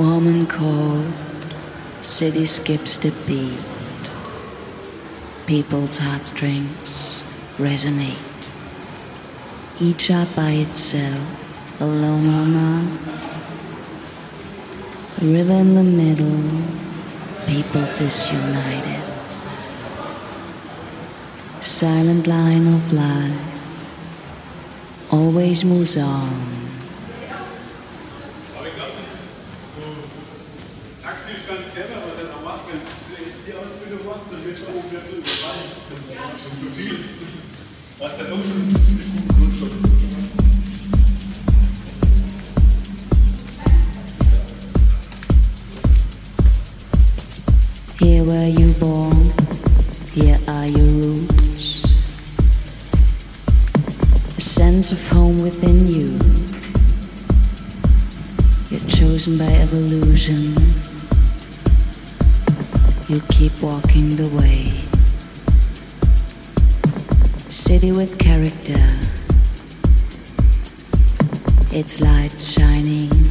Warm and cold, city skips the beat. People's heartstrings resonate. Each up by itself, alone or not. A river in the middle, people disunited. Silent line of life always moves on. Zu überfallen. Zu viel. Hast ja doch schon einen ziemlich guten Grundstock. Here were you born, here are your roots. A sense of home within you. You're chosen by evolution. You keep walking City with character. Its lights shining.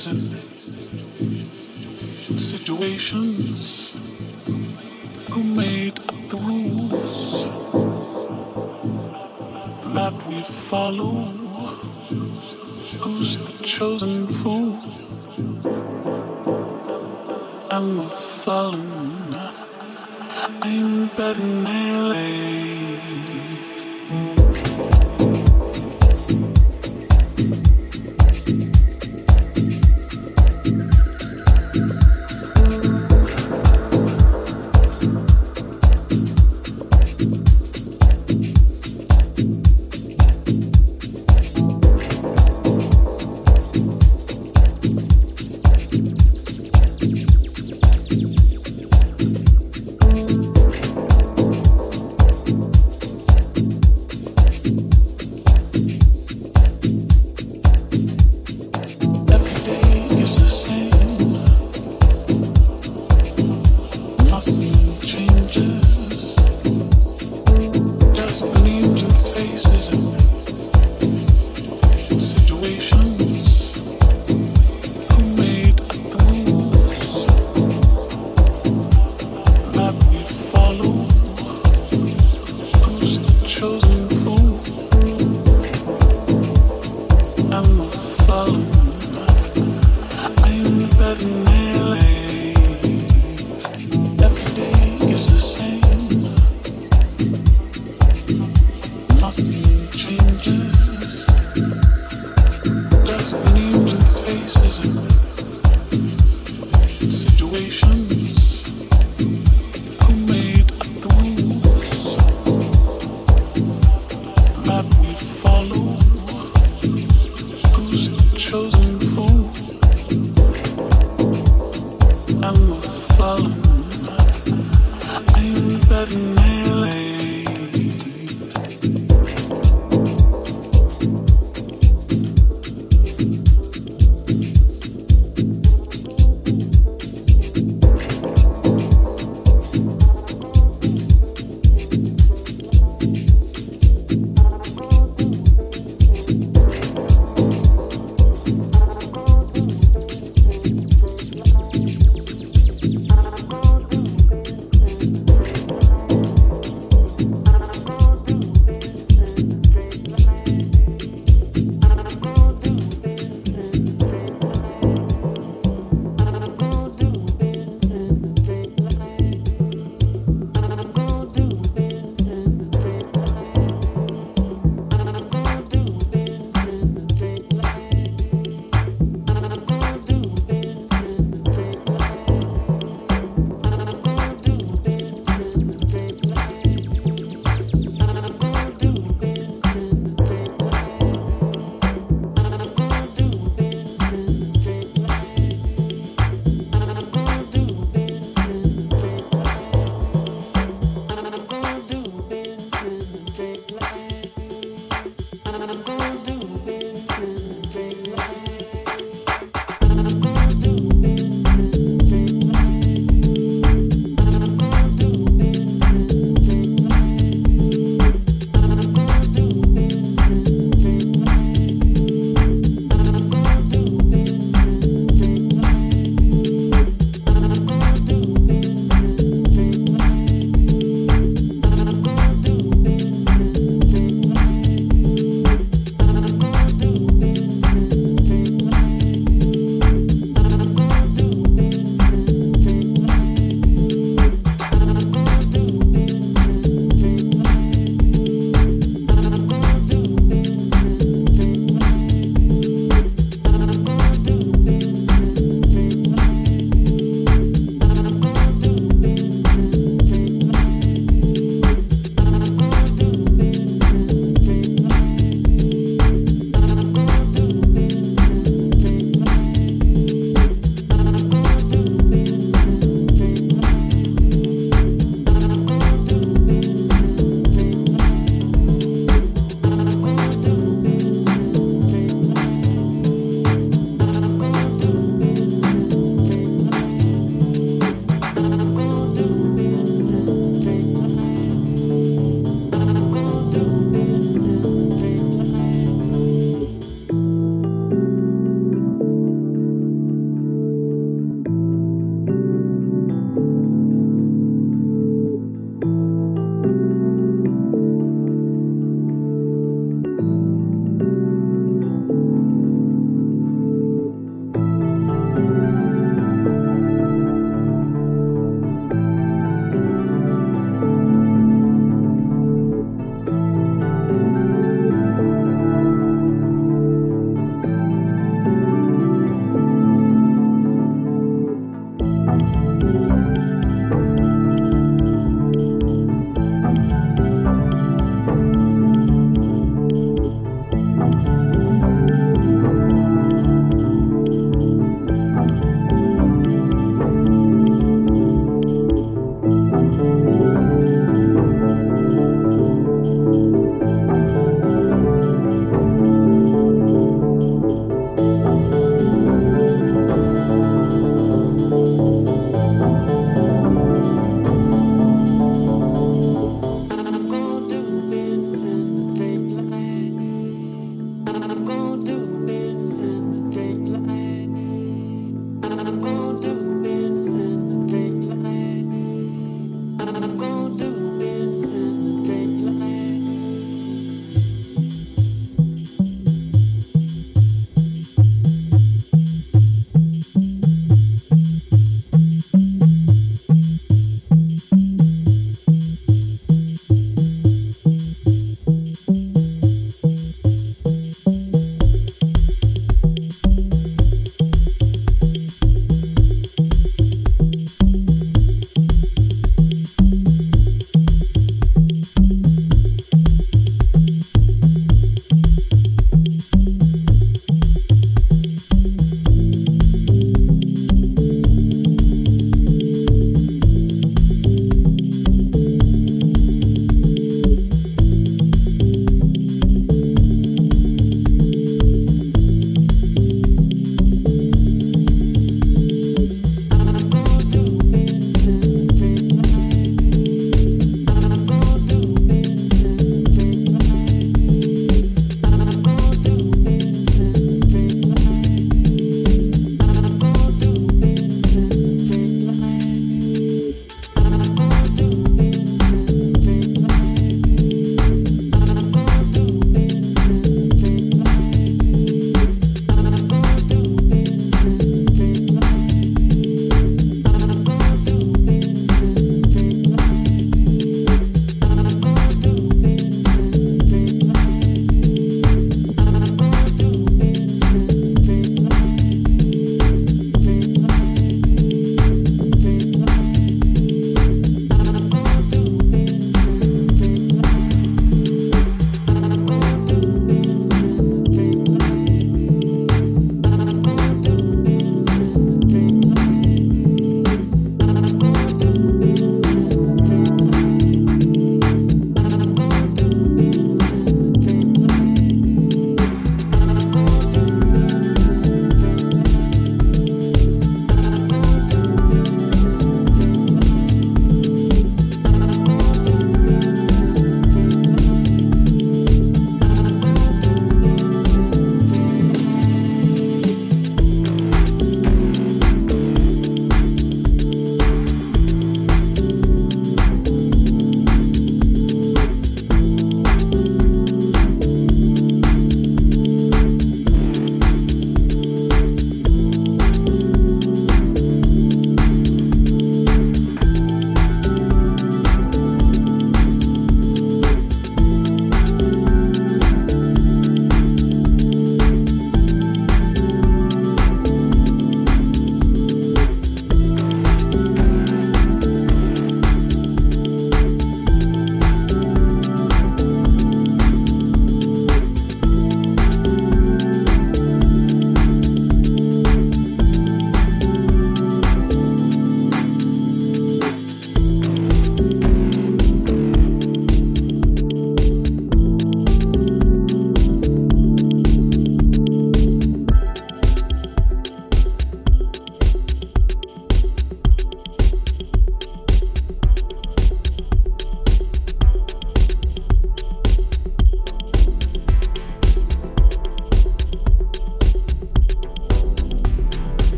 Faces